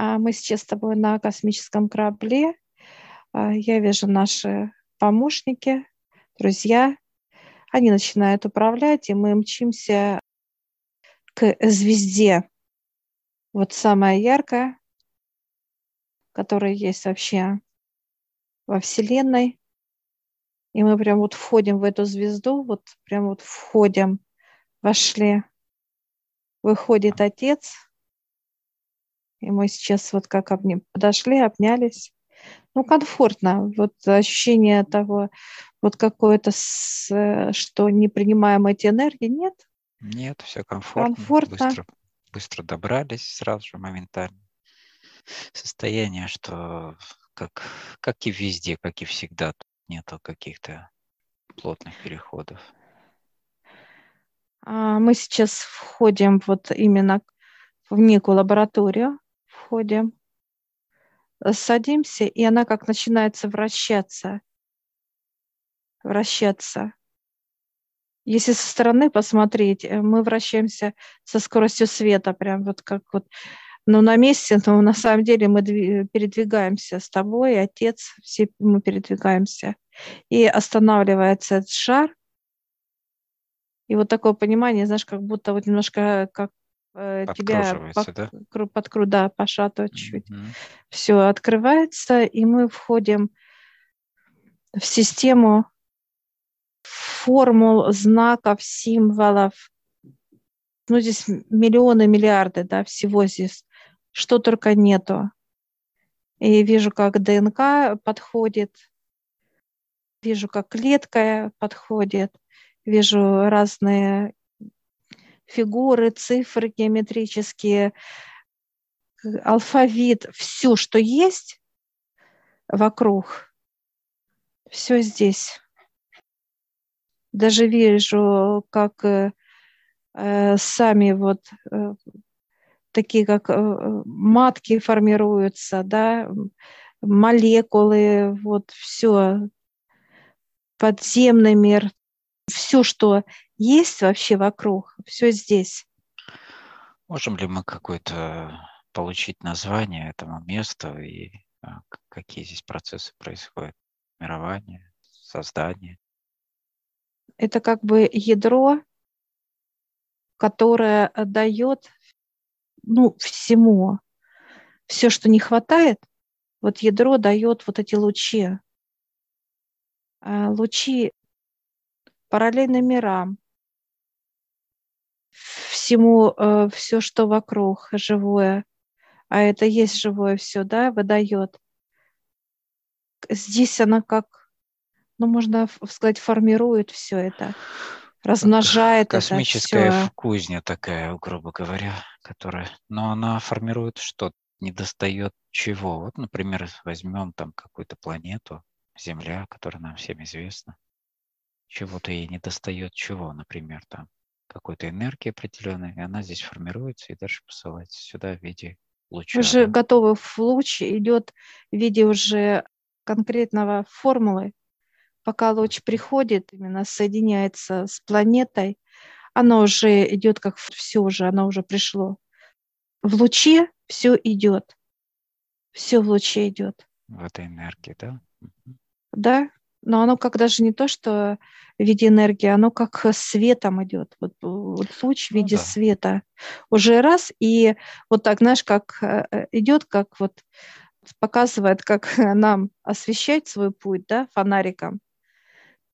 А мы сейчас с тобой на космическом корабле. А, я вижу наши помощники, друзья. Они начинают управлять, и мы мчимся к звезде. Вот самая яркая, которая есть вообще во Вселенной. И мы прям вот входим в эту звезду, вот прям вот входим, вошли. Выходит отец, и мы сейчас вот как обня... подошли, обнялись. Ну, комфортно. Вот ощущение того, вот какое-то, с... что не принимаем эти энергии, нет? Нет, все комфортно. Комфортно. Быстро, быстро добрались сразу же, моментально. Состояние, что как, как и везде, как и всегда, тут нету каких-то плотных переходов. А мы сейчас входим вот именно в некую лабораторию, входим, садимся, и она как начинается вращаться, вращаться. Если со стороны посмотреть, э, мы вращаемся со скоростью света, прям вот как вот но на месте, но на самом деле мы передвигаемся с тобой, отец, все мы передвигаемся. И останавливается этот шар. И вот такое понимание, знаешь, как будто вот немножко как э, тебя под, да? под круда пошатывает чуть-чуть. Mm-hmm. Все открывается, и мы входим в систему формул, знаков, символов. Ну, здесь миллионы, миллиарды, да, всего здесь что только нету. И вижу, как ДНК подходит, вижу, как клетка подходит, вижу разные фигуры, цифры геометрические, алфавит, все, что есть вокруг, все здесь. Даже вижу, как э, э сами вот э, такие как э, матки формируются, да, молекулы, вот все, подземный мир, все, что есть вообще вокруг, все здесь. Можем ли мы какое-то получить название этому месту и а, какие здесь процессы происходят? Мирование, создание? Это как бы ядро, которое дает ну, всему. Все, что не хватает, вот ядро дает вот эти лучи. А лучи параллельным мирам, всему, э, все, что вокруг живое, а это есть живое все, да, выдает. Здесь она как, ну, можно сказать, формирует все это размножает Космическая это все. кузня такая, грубо говоря, которая... Но она формирует что? Не достает чего? Вот, например, возьмем там какую-то планету, Земля, которая нам всем известна. Чего-то ей не достает чего, например, там какой-то энергии определенной, и она здесь формируется и дальше посылается сюда в виде луча. Уже да? готовый луч идет в виде уже конкретного формулы, пока луч приходит, именно соединяется с планетой, оно уже идет как все уже, оно уже пришло. В луче все идет. Все в луче идет. В этой энергии, да? Да, но оно как даже не то, что в виде энергии, оно как светом идет. Вот, вот луч в ну виде ну, да. света. Уже раз, и вот так, знаешь, как э, э, идет, как вот показывает, как нам освещать свой путь, да, фонариком.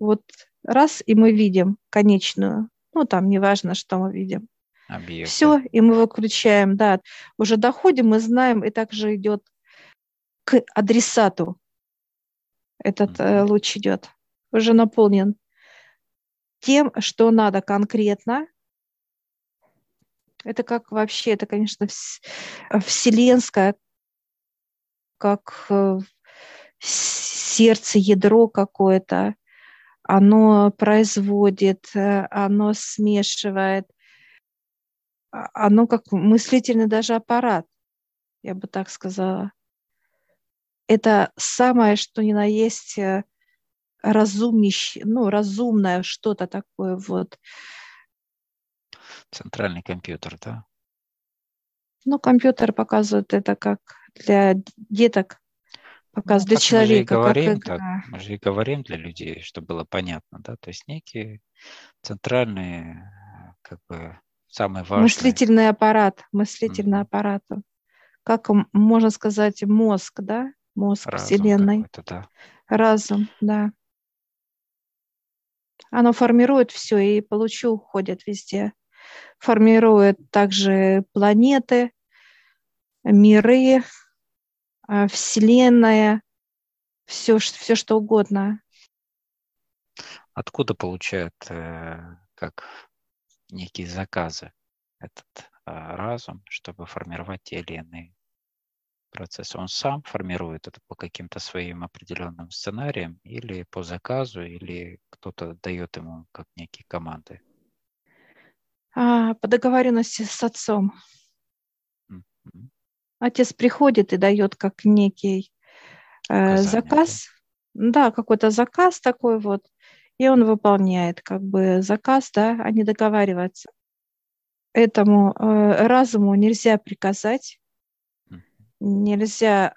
Вот раз, и мы видим конечную. Ну, там неважно, что мы видим. Объект. Все, и мы выключаем, да. Уже доходим, мы знаем, и также идет к адресату. Этот mm-hmm. луч идет. Уже наполнен тем, что надо конкретно. Это как вообще, это, конечно, вселенское, как э, сердце, ядро какое-то оно производит, э, оно смешивает, а, оно как мыслительный даже аппарат, я бы так сказала. Это самое, что ни на есть э, разумнейшее, ну, разумное что-то такое вот. Центральный компьютер, да? Ну, компьютер показывает это как для деток, показывает ну, для человека. Мы же, говорим, как так, мы же и говорим для людей, чтобы было понятно, да, то есть некие центральные, как бы, самые важные. Мыслительный аппарат, мыслительный mm-hmm. аппарат. Как можно сказать, мозг, да, мозг Разум Вселенной. Да. Разум, да. Оно формирует все и получу уходит везде. Формирует также планеты, миры, а, Вселенная, все, все что угодно. Откуда получают э, как некие заказы этот э, разум, чтобы формировать те или иные процесс. Он сам формирует это по каким-то своим определенным сценариям или по заказу, или кто-то дает ему как некие команды? А, по договоренности с отцом. Mm-hmm. Отец приходит и дает как некий э, заказ. Да, да какой-то заказ такой вот, и он выполняет как бы заказ, да, они договариваются. Этому э, разуму нельзя приказать, нельзя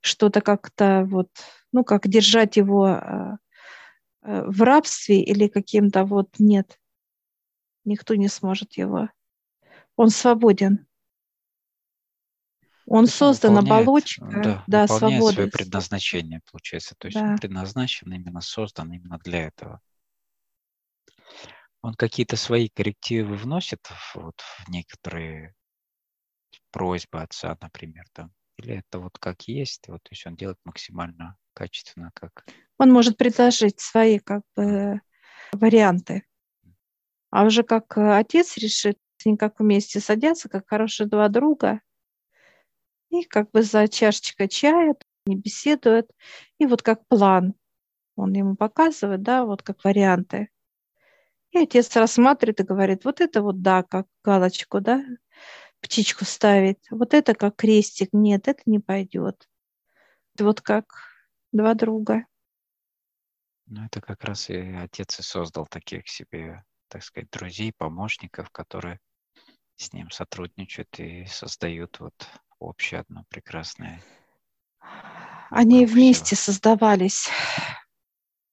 что-то как-то вот, ну, как держать его э, э, в рабстве или каким-то вот нет. Никто не сможет его. Он свободен. Он создан оболочка, да, да свобода. свое предназначение, получается. То есть да. он предназначен именно, создан именно для этого. Он какие-то свои коррективы вносит вот, в некоторые просьба отца, например, там, или это вот как есть, вот, то есть он делает максимально качественно, как... Он может предложить свои как бы варианты. А уже как э, отец решит, они как вместе садятся, как хорошие два друга, и как бы за чашечкой чая не беседуют, и вот как план он ему показывает, да, вот как варианты. И отец рассматривает и говорит, вот это вот да, как галочку, да, птичку ставить. Вот это как крестик. Нет, это не пойдет. Вот как два друга. Ну, это как раз и отец и создал таких себе, так сказать, друзей, помощников, которые с ним сотрудничают и создают вот общее одно прекрасное. Они вместе всего. создавались.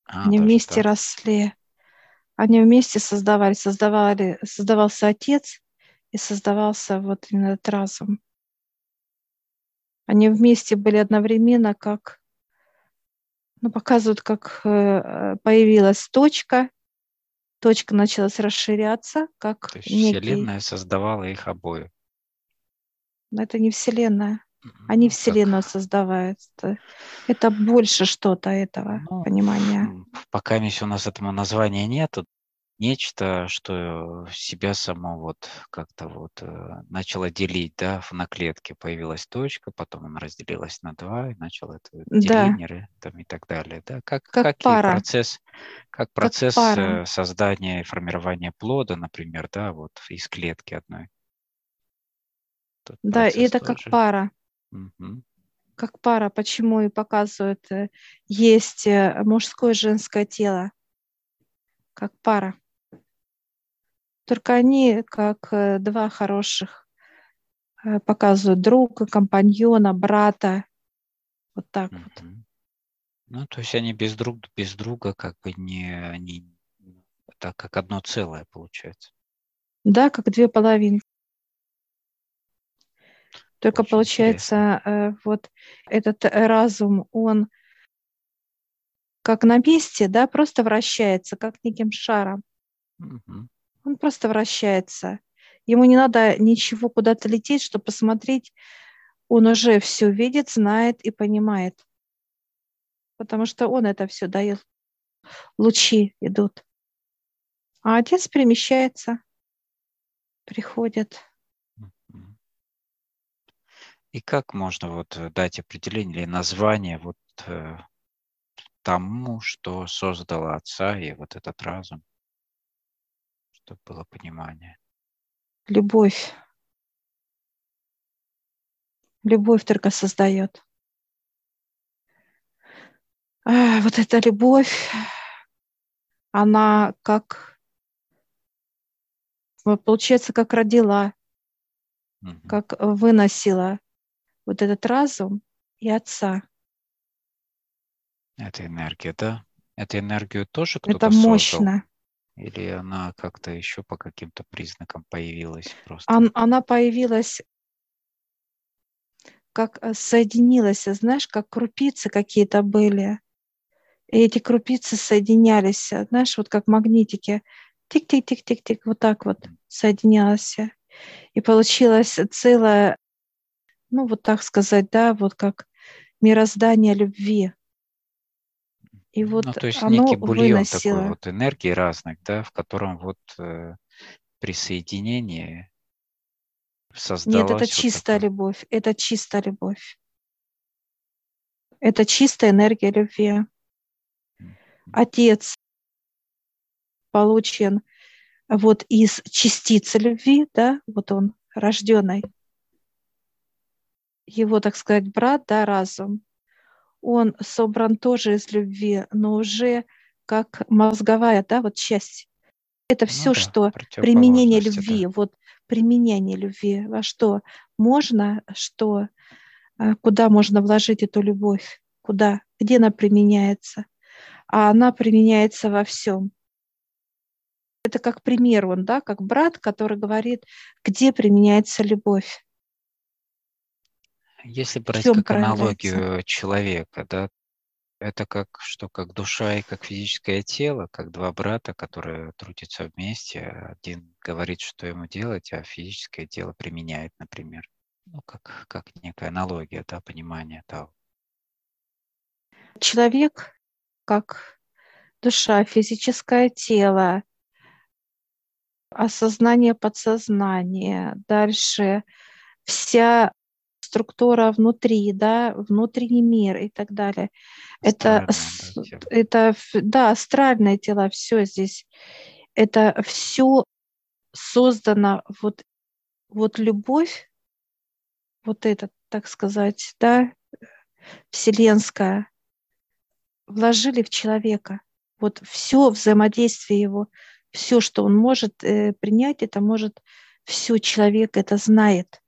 А, Они вместе так. росли. Они вместе создавали, создавали, создавался отец, и создавался вот именно этот разум. Они вместе были одновременно, как, ну, показывают, как э, появилась точка, точка началась расширяться, как То есть некий... Вселенная создавала их обоих. Но это не Вселенная. Они ну, Вселенную так. создавают. Это больше что-то этого ну, понимания. Пока у нас этому названия нету, нечто, что себя само вот как-то вот э, начало делить, да, на клетке появилась точка, потом она разделилась на два и начал это деление да. там и так далее, да, как, как, как пара. процесс, как процесс как пара. Э, создания и формирования плода, например, да, вот из клетки одной. Тот да, и это тоже. как пара. Угу. Как пара, почему и показывают, э, есть мужское и женское тело, как пара. Только они как э, два хороших э, показывают друга, компаньона, брата. Вот так mm-hmm. вот. Ну, то есть они без друг без друга как бы не они так как одно целое получается. Да, как две половинки. Только Очень получается, интересно. Э, вот этот разум, он как на месте, да, просто вращается, как неким шаром. Угу. Он просто вращается. Ему не надо ничего куда-то лететь, чтобы посмотреть. Он уже все видит, знает и понимает. Потому что он это все дает. Лучи идут. А отец перемещается, приходит. И как можно вот дать определение или название вот э, тому, что создало отца и вот этот разум? Чтобы было понимание. Любовь. Любовь только создает. А, вот эта любовь, она как, получается, как родила. угу. как выносила вот этот разум и отца. Это энергия, да? Эту энергию тоже кто-то Это мощно. Создал? Или она как-то еще по каким-то признакам появилась просто? Он, она появилась, как э, соединилась, знаешь, как крупицы какие-то были. И эти крупицы соединялись, знаешь, вот как магнитики. Тик-тик-тик-тик-тик, вот так вот соединялось. И получилось целое, ну вот так сказать, да, вот как мироздание любви. И вот ну, то есть оно некий бульон выносило. такой вот энергии разных, да, в котором вот э, при соединении создалась... Нет, это вот чистая такое... любовь, это чистая любовь. Это чистая энергия любви. Отец получен вот из частицы любви, да, вот он рожденный, его, так сказать, брат, да, разум, он собран тоже из любви, но уже как мозговая, да, вот часть. Это ну все, да, что применение любви, да. вот применение любви, во что можно, что, а, куда можно вложить эту любовь, куда, где она применяется. А она применяется во всем. Это как пример он, да, как брат, который говорит, где применяется любовь. Если брать как аналогию человека, да, это как что, как душа и как физическое тело, как два брата, которые трудятся вместе. Один говорит, что ему делать, а физическое тело применяет, например. Ну, как, как некая аналогия, да, понимание того. Человек как душа, физическое тело, осознание подсознания, дальше вся структура внутри, да, внутренний мир и так далее. Это, да, это, да, астральное тело, все здесь. Это все создано, вот, вот любовь, вот это, так сказать, да, вселенская, вложили в человека. Вот все взаимодействие его, все, что он может э, принять, это может все человек это знает.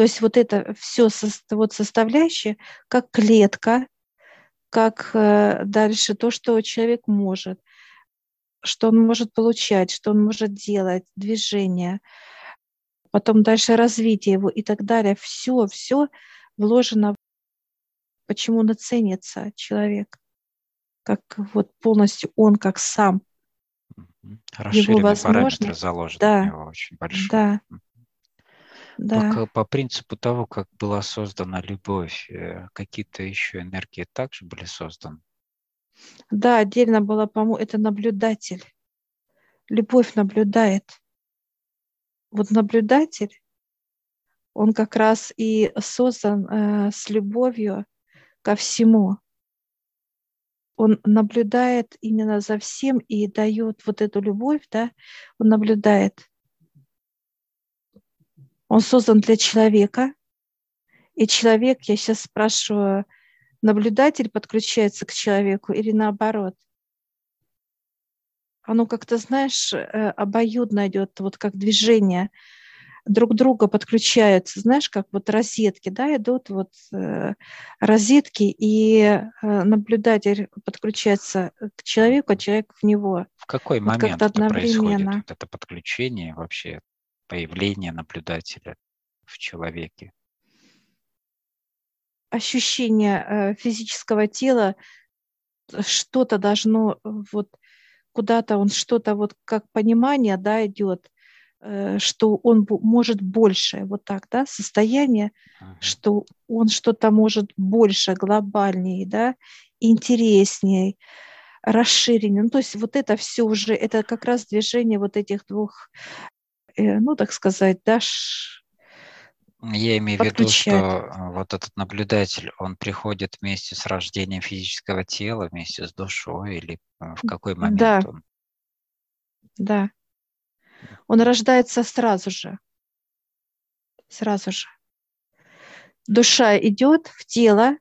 То есть вот это все вот составляющее, как клетка, как э, дальше то, что человек может, что он может получать, что он может делать, движение, потом дальше развитие его и так далее. Все, все вложено, почему он ценится человек, как вот полностью он, как сам. Расширенный его возможность, заложен да, в него очень большой. Да, да. По, по принципу того, как была создана любовь, э, какие-то еще энергии также были созданы? Да, отдельно было, по-моему, это наблюдатель. Любовь наблюдает. Вот наблюдатель, он как раз и создан э, с любовью ко всему. Он наблюдает именно за всем и дает вот эту любовь, да, он наблюдает. Он создан для человека, и человек, я сейчас спрашиваю, наблюдатель подключается к человеку или наоборот? Оно как-то, знаешь, э, обоюдно идет, вот как движение, друг друга подключаются, знаешь, как вот розетки, да, идут вот э, розетки, и э, наблюдатель подключается к человеку, а человек в него. В какой вот момент это происходит, вот это подключение вообще? Появление наблюдателя в человеке? Ощущение э, физического тела, что-то должно вот куда-то он что-то вот как понимание, да, идет, э, что он может больше, вот так, да, состояние, uh-huh. что он что-то может больше, глобальнее, да, интереснее, расширеннее. Ну, то есть вот это все уже, это как раз движение вот этих двух Э, ну, так сказать, дашь я имею в виду, что э, вот этот наблюдатель, он приходит вместе с рождением физического тела, вместе с душой, или э, в какой момент да. он? Да. Он рождается сразу же. Сразу же. Душа идет в тело,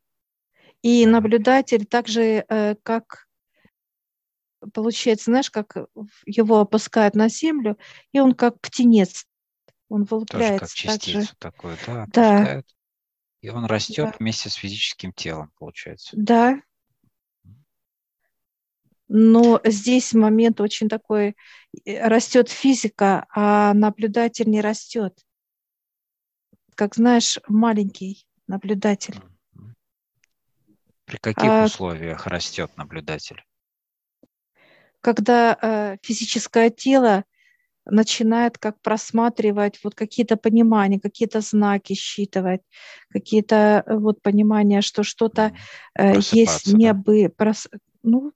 и наблюдатель также, как получается, знаешь, как его опускают на землю, и он как птенец Он вылупляется Тоже как частицу также. такую, да, Да, И он растет да, вместе с физическим телом, получается. да. Но здесь момент очень такой, растет физика, а наблюдатель не растет. Как знаешь, маленький наблюдатель. При каких А условиях растет наблюдатель? Когда э, физическое тело начинает как просматривать вот какие-то понимания, какие-то знаки считывать, какие-то э, вот понимания, что что-то э, есть Просыпаться, да? небы, прос- ну,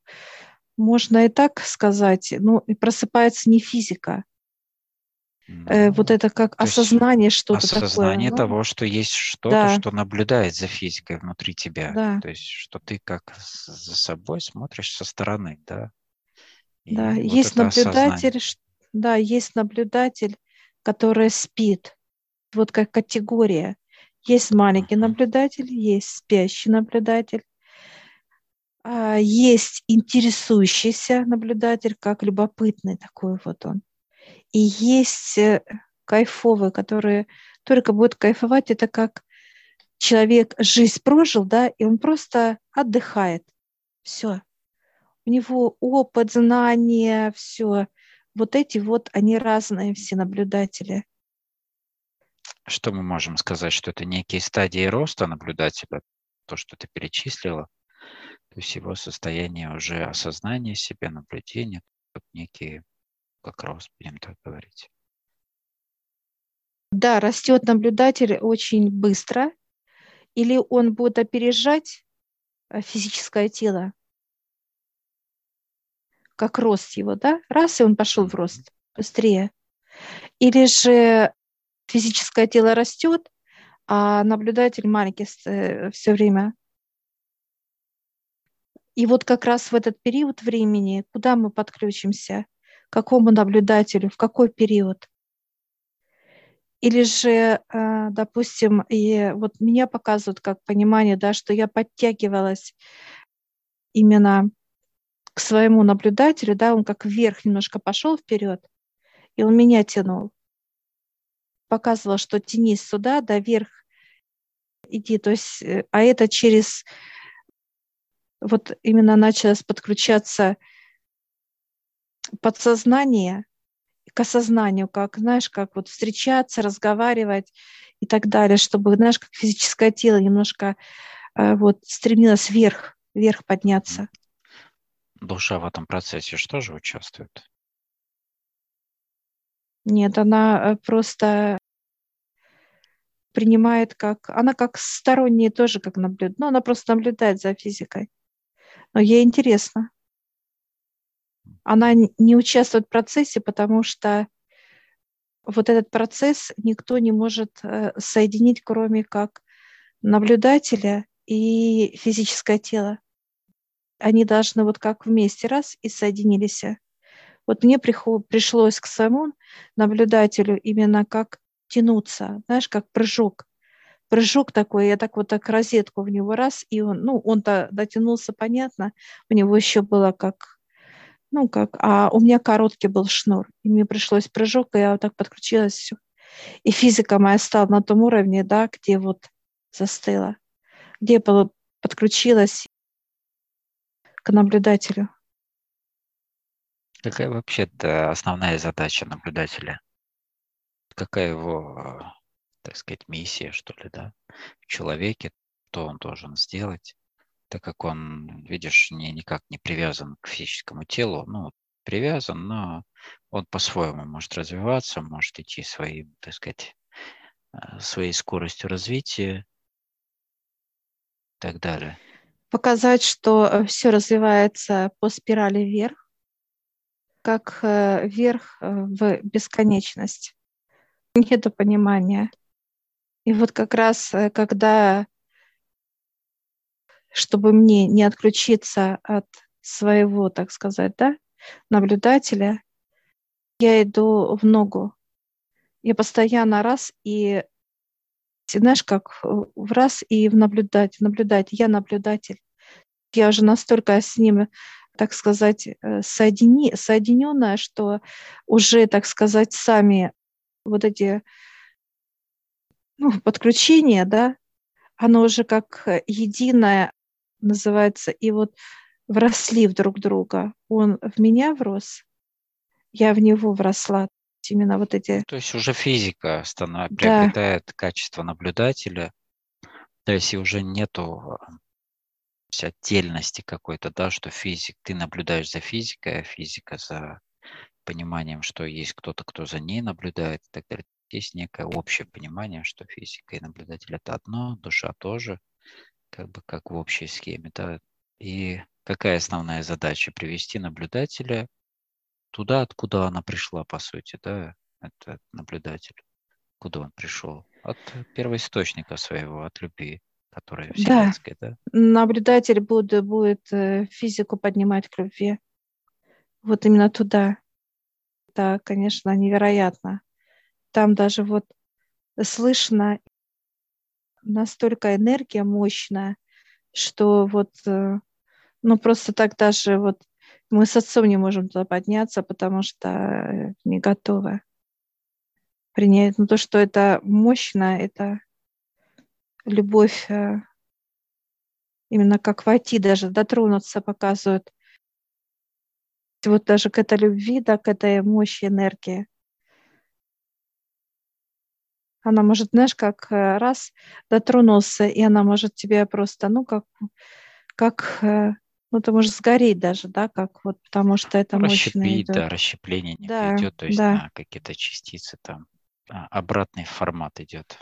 можно и так сказать, ну, и просыпается не физика. Э, вот Ну, это как осознание что-то такое. осознание Ну, того, что есть что-то, да, что наблюдает за физикой внутри тебя. да, То есть, что ты как за собой смотришь со стороны, да? Да. Вот Есть осознание. наблюдатель, ш- да, есть наблюдатель, который спит, вот как категория. Есть маленький наблюдатель, есть спящий наблюдатель, а, есть интересующийся наблюдатель, как любопытный такой вот он. И есть э, кайфовый, который только будет кайфовать, это как человек жизнь прожил, да, и он просто отдыхает. Все. У него опыт, знания, все. Вот эти вот, они разные все наблюдатели. Что мы можем сказать, что это некие стадии роста наблюдателя, то, что ты перечислила, то есть его состояние уже осознания себя, наблюдения, как некие, как рост, будем так говорить. Да, растет наблюдатель очень быстро, или он будет опережать э, физическое тело, как рост его, да? Раз, и он пошел в рост быстрее. Или же физическое тело растет, а наблюдатель маленький все время. И вот как раз в этот период времени, куда мы подключимся, к какому наблюдателю, в какой период? Или же, э, допустим, и вот меня показывают как понимание, да, что я подтягивалась именно к своему наблюдателю, да, он как вверх немножко пошел вперед, и он меня тянул. Показывал, что тянись сюда, да, вверх иди. То есть, э, а это через вот именно началось подключаться подсознание к осознанию, как, знаешь, как вот встречаться, разговаривать и так далее, чтобы, знаешь, как физическое тело немножко э, вот стремилось вверх, вверх подняться. Душа в этом процессе что же участвует? Нет, она э, просто принимает как, она как сторонняя тоже как наблюдает, но она просто наблюдает за физикой. Но ей интересно. Она не участвует в процессе, потому что вот этот процесс никто не может э, соединить, кроме как наблюдателя и физическое тело. Они должны вот как вместе раз и соединились. Вот мне пришлось к своему наблюдателю именно как тянуться, знаешь, как прыжок. Прыжок такой, я так вот так розетку в него раз, и он, ну, он-то дотянулся, понятно, у него еще было как, ну, как, а у меня короткий был шнур, и мне пришлось прыжок, и я вот так подключилась, все. И физика моя стала на том уровне, да, где вот застыла, где подключилась к наблюдателю. Какая вообще-то основная задача наблюдателя? Какая его, так сказать, миссия, что ли, да, в человеке, что он должен сделать, так как он, видишь, не, никак не привязан к физическому телу, ну, привязан, но он по-своему может развиваться, может идти своим, так сказать, э, своей скоростью развития и так далее. Показать, что все развивается по спирали вверх, как э, вверх э, в бесконечность. Нет понимания. И вот как раз, э, когда, чтобы мне не отключиться от своего, так сказать, да, наблюдателя, я иду в ногу. Я постоянно раз и, знаешь, как э, в раз и в наблюдать, в наблюдать. Я наблюдатель. Я уже настолько с ним, так сказать, э, соедини, соединенная, что уже, так сказать, сами вот эти ну, подключения, да, оно уже как единое называется, и вот вросли в друг друга. Он в меня врос, я в него вросла. Именно вот эти... То есть уже физика становится, приобретает да. качество наблюдателя, то есть уже нету а, отдельности какой-то, да, что физик, ты наблюдаешь за физикой, а физика за пониманием, что есть кто-то, кто за ней наблюдает и так далее. Есть некое общее понимание, что физика и наблюдатель это одно, душа тоже, как бы как в общей схеме, да. И какая основная задача? Привести наблюдателя туда, откуда она пришла, по сути, да, это наблюдатель. Куда он пришел? От первоисточника своего, от любви, которая вселенская, да? да? Наблюдатель будет, будет э, физику поднимать к любви. Вот именно туда. Это, конечно, невероятно. Там даже вот слышно настолько энергия мощная, что вот, э, ну, просто так даже вот мы с отцом не можем туда подняться, потому что э, не готовы принять. Но то, что это мощно, это любовь э, именно как войти, даже дотронуться показывают. Вот даже к этой любви, да, к этой мощи энергии. Она может, знаешь, как э, раз дотронулся, и она может тебе просто, ну, как, как ну, ты можешь сгореть даже, да, как вот, потому что это Расщепить, да, расщепление не да, идет, то есть да. на какие-то частицы там а, обратный формат идет.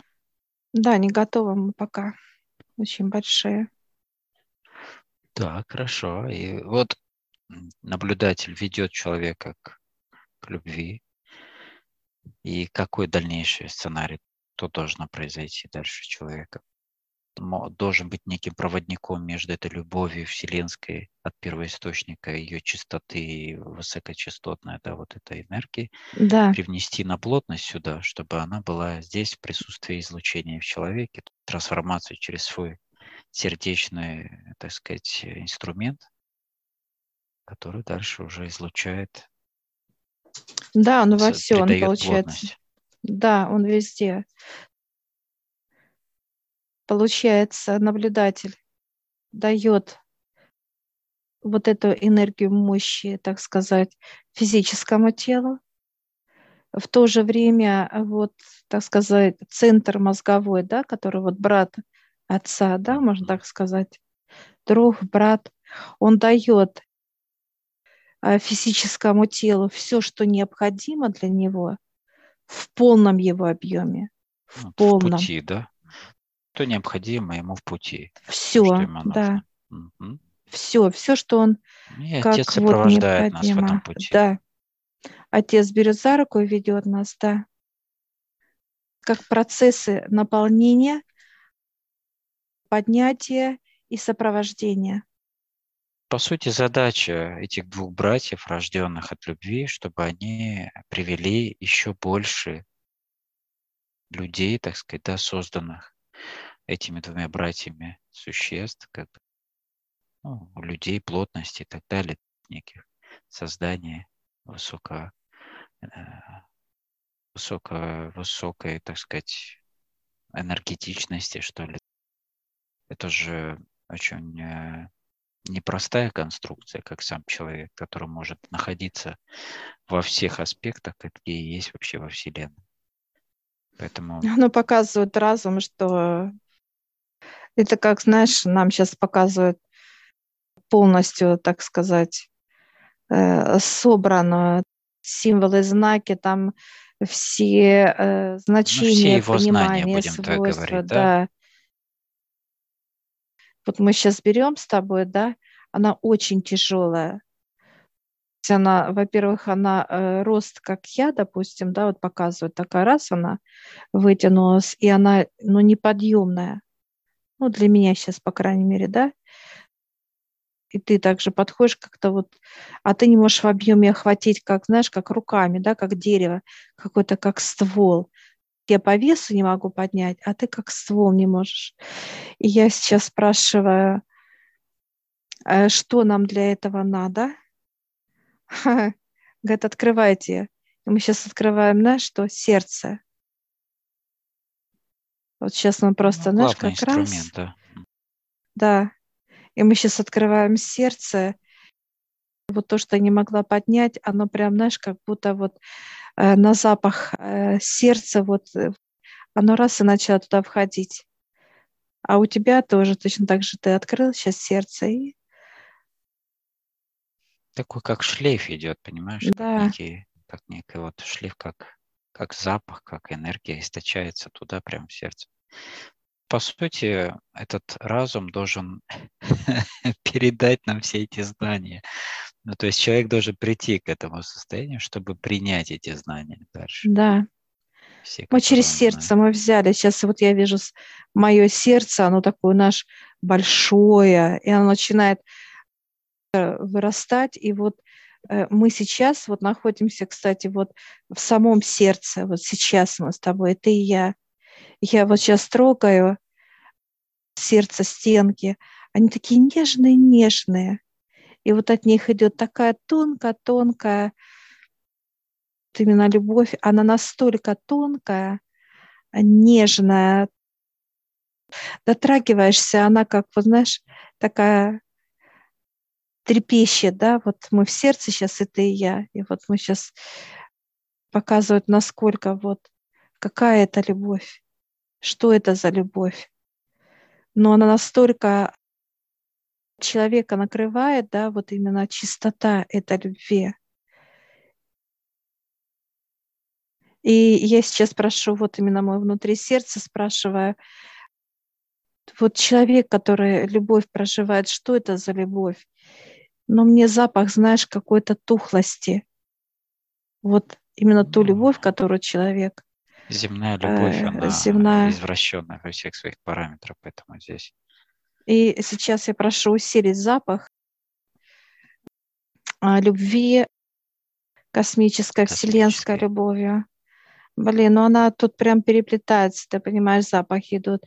Да, не готовы мы пока, очень большие. Да, хорошо. И вот наблюдатель ведет человека к, к любви. И какой дальнейший сценарий, что должно произойти дальше с человеком? Должен быть неким проводником между этой любовью вселенской от первоисточника, ее чистоты и высокочастотной, да, вот этой энергии, да. привнести на плотность сюда, чтобы она была здесь в присутствии излучения в человеке, трансформацию через свой сердечный, так сказать, инструмент, который дальше уже излучает. Да, он во все, он получается. Плотность. Да, он везде получается, наблюдатель дает вот эту энергию мощи, так сказать, физическому телу. В то же время, вот, так сказать, центр мозговой, да, который вот брат отца, да, можно так сказать, друг, брат, он дает а, физическому телу все, что необходимо для него в полном его объеме. В полном. В пути, да? Что необходимо ему в пути. Все, да. Угу. Все, все, что он и как отец сопровождает вот нас в этом пути. Да. Отец берет за руку и ведет нас, да. Как процессы наполнения, поднятия и сопровождения. По сути, задача этих двух братьев, рожденных от любви, чтобы они привели еще больше людей, так сказать, да, созданных этими двумя братьями существ, как ну, людей, плотности и так далее, неких созданий высоко, э, высоко, высокой, так сказать, энергетичности, что ли. Это же очень э, непростая конструкция, как сам человек, который может находиться во всех аспектах, какие есть вообще во Вселенной. Поэтому... Оно показывает разум, что это как, знаешь, нам сейчас показывают полностью, так сказать, э, собрано символы, знаки, там все э, значения, ну, все его понимания, знания, будем свойства, говорить, да? да. Вот мы сейчас берем с тобой, да, она очень тяжелая. Она, во-первых, она э, рост, как я, допустим, да, вот показывает такая раз она вытянулась, и она, ну, неподъемная ну, для меня сейчас, по крайней мере, да, и ты также подходишь как-то вот, а ты не можешь в объеме охватить, как, знаешь, как руками, да, как дерево, какой-то как ствол. Я по весу не могу поднять, а ты как ствол не можешь. И я сейчас спрашиваю, «А что нам для этого надо? Говорит, открывайте И мы сейчас открываем, знаешь, что сердце. Вот сейчас мы просто, ну, знаешь, как раз... Да. да. И мы сейчас открываем сердце. Вот то, что я не могла поднять, оно прям, знаешь, как будто вот э, на запах э, сердца, вот э, оно раз и начало туда входить. А у тебя тоже точно так же ты открыл сейчас сердце и такой как шлейф идет, понимаешь? Да. Как некий, как некий вот шлейф, как, как запах, как энергия источается туда, прям в сердце. По сути, этот разум должен передать нам все эти знания. Ну, то есть человек должен прийти к этому состоянию, чтобы принять эти знания дальше. Да. Все, мы через сердце знает. мы взяли. Сейчас вот я вижу мое сердце, оно такое наш большое, и оно начинает вырастать. И вот э, мы сейчас вот находимся, кстати, вот в самом сердце. Вот сейчас мы с тобой, ты и я. Я вот сейчас трогаю сердце, стенки. Они такие нежные-нежные. И вот от них идет такая тонкая-тонкая именно любовь, она настолько тонкая, нежная, дотрагиваешься, она как, вот знаешь, такая трепещет, да, вот мы в сердце сейчас, это и я, и вот мы сейчас показывают, насколько вот, какая это любовь, что это за любовь. Но она настолько человека накрывает, да, вот именно чистота этой любви. И я сейчас прошу, вот именно мой внутри сердца, спрашиваю, вот человек, который любовь проживает, что это за любовь? Но мне запах, знаешь, какой-то тухлости. Вот именно ту любовь, которую человек... Земная любовь, э, она земная. извращенная во всех своих параметрах, поэтому здесь... И сейчас я прошу усилить запах а, любви космической, космической. вселенской любовью. Блин, ну она тут прям переплетается, ты понимаешь, запахи идут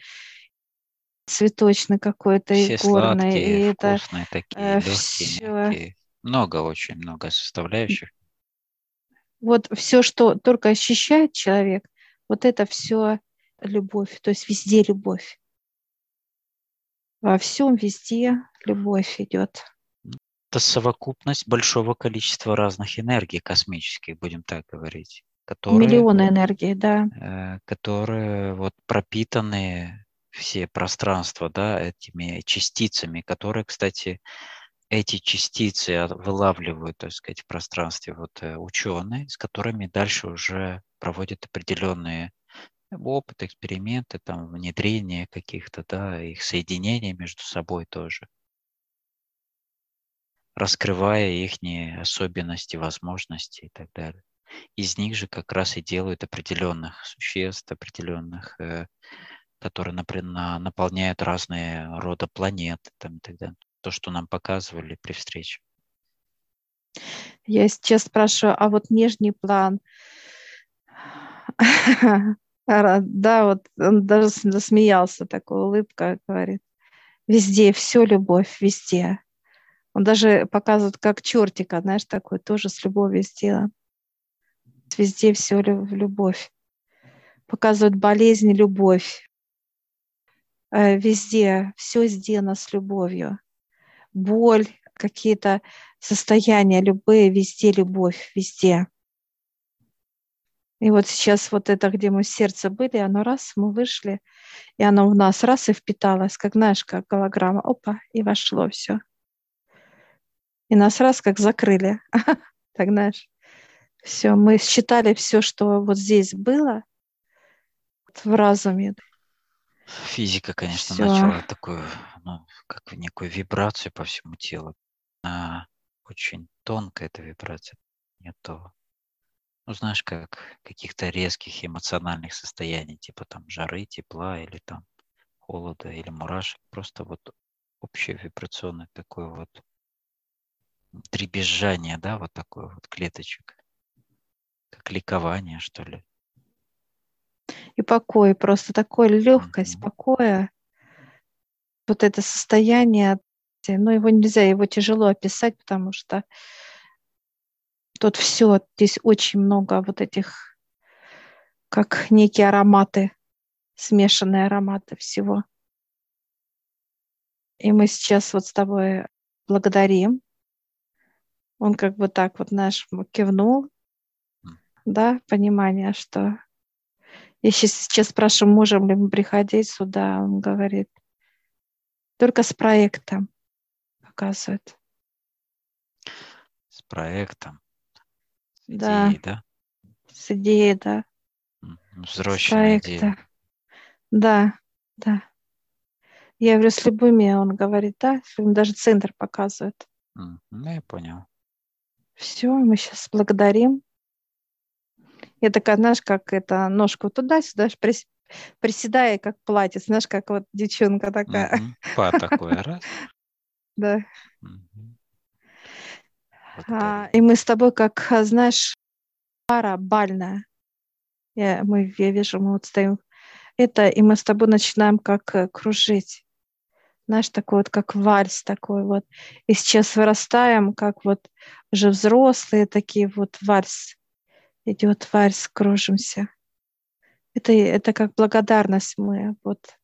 цветочный какой-то и горный. Сладкие, и это такие, э, легкие, все. мягкие. Много, очень много составляющих. Вот все, что только ощущает человек, вот это все любовь, то есть везде любовь. Во всем везде любовь идет. Это совокупность большого количества разных энергий космических, будем так говорить которые, Миллионы энергии, да. Э, которые вот пропитаны все пространства, да, этими частицами, которые, кстати, эти частицы вылавливают, так сказать, в пространстве вот э, ученые, с которыми дальше уже проводят определенные опыты, эксперименты, там, внедрение каких-то, да, их соединения между собой тоже, раскрывая их особенности, возможности и так далее. Из них же как раз и делают определенных существ, определенных, э, которые, например, наполняют разные рода планет там, и так далее. То, что нам показывали при встрече. Я сейчас спрашиваю, а вот нижний план, да, вот он даже засмеялся, такой улыбка, говорит, везде все любовь, везде. Он даже показывает, как чертика, знаешь, такой тоже с любовью сделан везде все любовь. Показывают болезнь, любовь. Э, везде все сделано с любовью. Боль, какие-то состояния любые, везде любовь, везде. И вот сейчас вот это, где мы в сердце были, оно раз, мы вышли, и оно в нас раз и впиталось, как, знаешь, как голограмма, опа, и вошло все. И нас раз как закрыли, так знаешь. Все, мы считали все, что вот здесь было в разуме. Физика, конечно, Всё. начала такую, ну, как некую вибрацию по всему телу. Она очень тонкая эта вибрация. Нету, ну, знаешь, как каких-то резких эмоциональных состояний, типа там жары, тепла или там холода или мурашек. Просто вот общее вибрационное такое вот дребезжание, да, вот такое вот клеточек как ликование, что ли. Покой, просто такой легкость покоя. Вот это состояние, ну, его нельзя, его тяжело описать, потому что Тут все, здесь очень много вот этих, как некие ароматы, смешанные ароматы всего. И мы сейчас вот с тобой благодарим. Он как бы так вот наш кивнул, да, понимание, что я сейчас, сейчас спрашиваю, можем ли мы приходить сюда, он говорит, только с проектом показывает. С проектом? С да. идеей, да? С идеей, да. Взросшая идея. Да, да. Я говорю, с любыми, он говорит, да, даже центр показывает. Ну, я понял. Все, мы сейчас благодарим. Я такая, знаешь, как это, ножку туда-сюда, прис, приседая, как платье, знаешь, как вот девчонка такая. Па такой, раз. Да. А, и мы с тобой, как, знаешь, пара бальная. Я, мы, я вижу, мы вот стоим. Это, и мы с тобой начинаем как э, кружить. Знаешь, такой вот, как вальс такой вот. И сейчас вырастаем, как вот уже взрослые такие вот вальс. Идет вальс, кружимся. Это, это как благодарность мы вот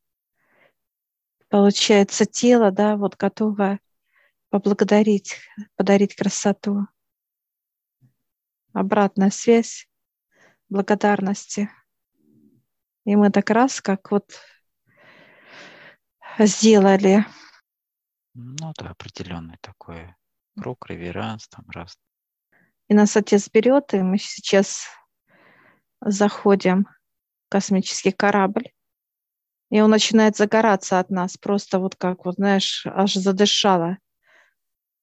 получается тело, да, вот готово поблагодарить, подарить красоту. Обратная связь благодарности. И мы так раз, как вот сделали. Ну да, определенный такой круг, реверанс там раз. И нас отец берет, и мы сейчас заходим в космический корабль. И он начинает загораться от нас, просто вот как, вот знаешь, аж задышало.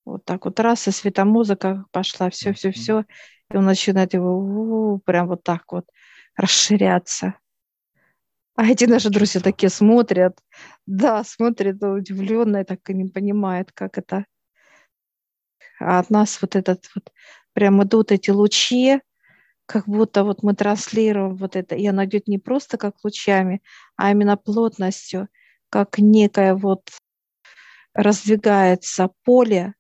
Вот так вот раз, и светомузыка пошла, все, все, все. И он начинает его прям вот так вот расширяться. А эти наши друзья такие смотрят, да, смотрят удивленно так и не понимают, как это. А от нас вот этот вот прям идут эти лучи, как будто вот мы транслируем вот это, и оно идет не просто как лучами, а именно плотностью, как некое вот раздвигается поле,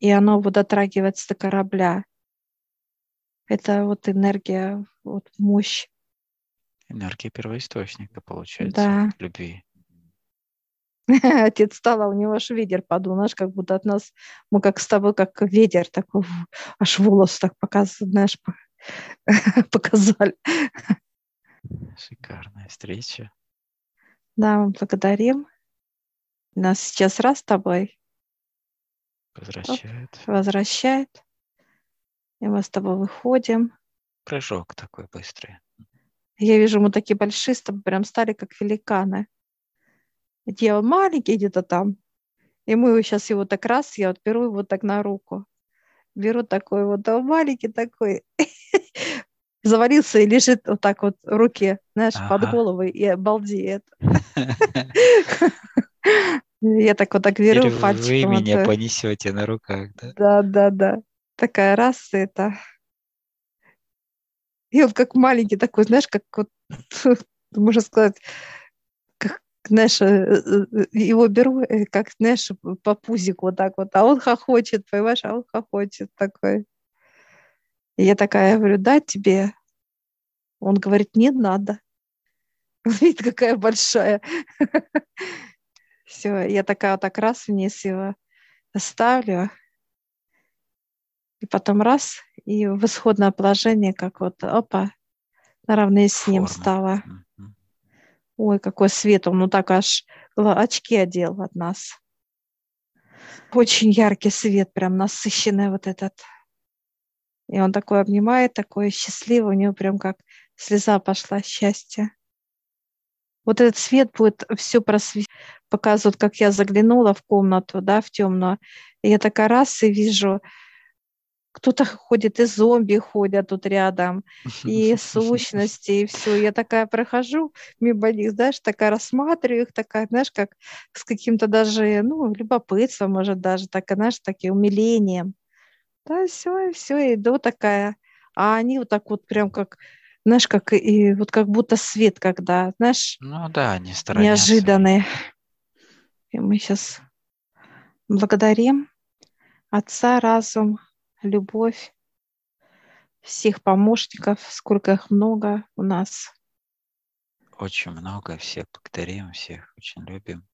и оно вот дотрагивается до корабля. Это вот энергия, вот мощь. Энергия первоисточника, получается, да. любви. Отец стал, а у него аж ветер подул, знаешь, как будто от нас, мы как с тобой, как ветер такой, аж волос так показывает, знаешь, показали. Шикарная встреча. Да, мы благодарим. Нас сейчас раз с тобой Возвращает. Оп, возвращает. И мы с тобой выходим. Прыжок такой быстрый. Я вижу, мы такие большие с тобой прям стали, как великаны. Я маленький где-то там. И мы сейчас его так раз, я вот беру его так на руку. Беру такой вот, а маленький такой. Завалился и лежит вот так вот в руке, знаешь, ага. под головой и балдеет. Я так вот так беру пальчиком. Вы меня понесете на руках, да? Да, да, да. Такая раз это. И он как маленький такой, знаешь, как вот, можно сказать, знаешь, э, э, его беру, э, как, знаешь, по пузику вот так вот, а он хохочет, понимаешь, а он хохочет такой. И я такая говорю, да, тебе? Он говорит, не надо. Видите, какая большая. Все, я такая вот так раз вниз его ставлю, и потом раз, и в исходное положение, как вот, опа, наравне с ним Форма. стало. Ой, какой свет, он ну так аж очки одел от нас. Очень яркий свет, прям насыщенный вот этот. И он такой обнимает, такой счастливый, у него прям как слеза пошла счастья. Вот этот свет будет все просвещать, показывать, как я заглянула в комнату, да, в темную. И я такая раз и вижу, кто-то ходит, и зомби ходят тут рядом, и сущности, и все. Я такая прохожу мимо них, знаешь, такая рассматриваю их, такая, знаешь, как с каким-то даже, ну, любопытством, может, даже, так, знаешь, таким умилением. Да, все, и все, иду такая. А они вот так вот прям как знаешь, как и вот как будто свет, когда, знаешь, ну да, не неожиданный. И мы сейчас благодарим Отца, разум, любовь, всех помощников, сколько их много у нас. Очень много, всех благодарим, всех очень любим.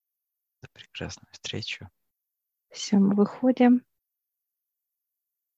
За прекрасную встречу. Все, мы выходим.